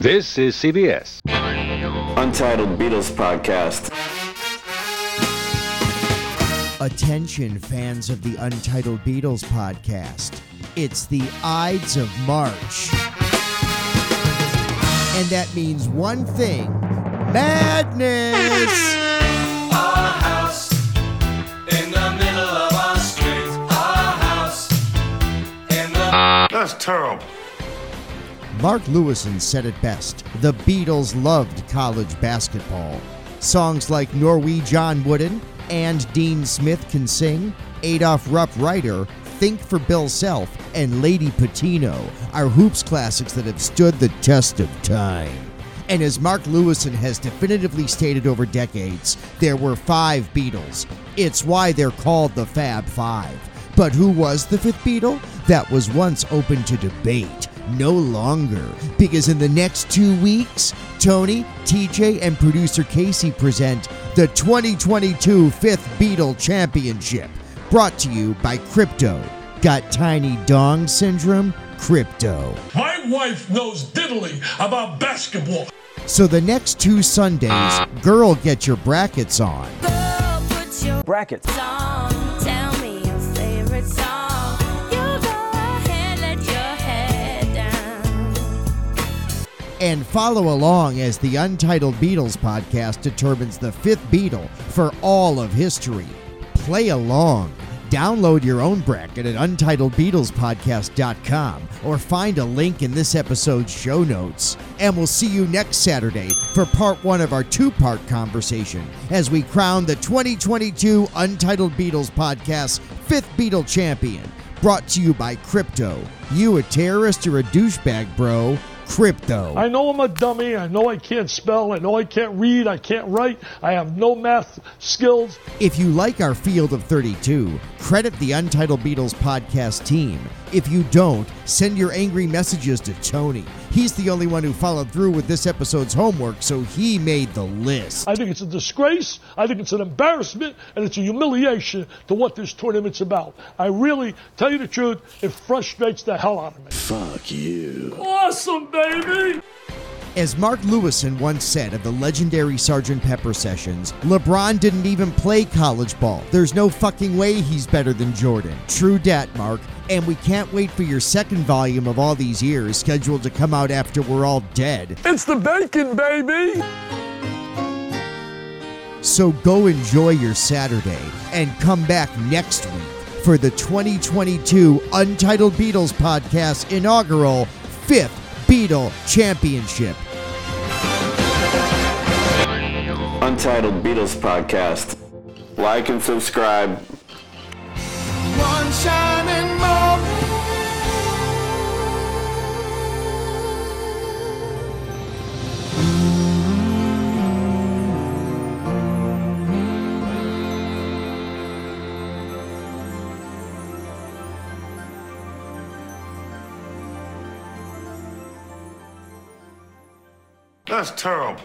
This is CBS. Untitled Beatles Podcast. Attention, fans of the Untitled Beatles podcast. It's the Ides of March. And that means one thing madness! Our house in the middle of our street. Our house in the. Uh, That's terrible. Mark Lewisohn said it best the Beatles loved college basketball. Songs like Norwegian Wooden and Dean Smith Can Sing, Adolph Rupp Ryder, Think for Bill Self, and Lady Pitino are hoops classics that have stood the test of time. And as Mark Lewisohn has definitively stated over decades, there were five Beatles. It's why they're called the Fab Five. But who was the fifth Beatle? That was once open to debate. No longer. Because in the next two weeks, Tony, TJ, and producer Casey present the 2022 Fifth Beatle Championship. Brought to you by Crypto. Got tiny dong syndrome? Crypto. My wife knows diddly about basketball. So the next two Sundays, uh. girl, get your brackets on. brackets. Tell me your favorite song. And follow along as the Untitled Beatles podcast determines the fifth Beatle for all of history. Play along. Download your own bracket at untitledbeatlespodcast.com or find a link in this episode's show notes. And we'll see you next Saturday for part one of our two part conversation as we crown the 2022 Untitled Beatles podcast fifth Beatle champion. Brought to you by Crypto. You a terrorist or a douchebag, bro? Crypto. I know I'm a dummy. I know I can't spell. I know I can't read. I can't write. I have no math skills. If you like our field of 32, credit the Untitled Beatles podcast team. If you don't, send your angry messages to Tony. He's the only one who followed through with this episode's homework, so he made the list. I think it's a disgrace. I think it's an embarrassment, and it's a humiliation to what this tournament's about. I really, tell you the truth, it frustrates the hell out of me. Fuck you. Awesome, baby! As Mark Lewisohn once said of the legendary Sgt. Pepper sessions, LeBron didn't even play college ball. There's no fucking way he's better than Jordan. True dat, Mark. And we can't wait for your second volume of all these years, scheduled to come out after we're all dead. It's the bacon, baby! So go enjoy your Saturday and come back next week for the 2022 Untitled Beatles Podcast inaugural fifth Beatle Championship. Untitled Beatles Podcast. Like and subscribe. One shining That's terrible.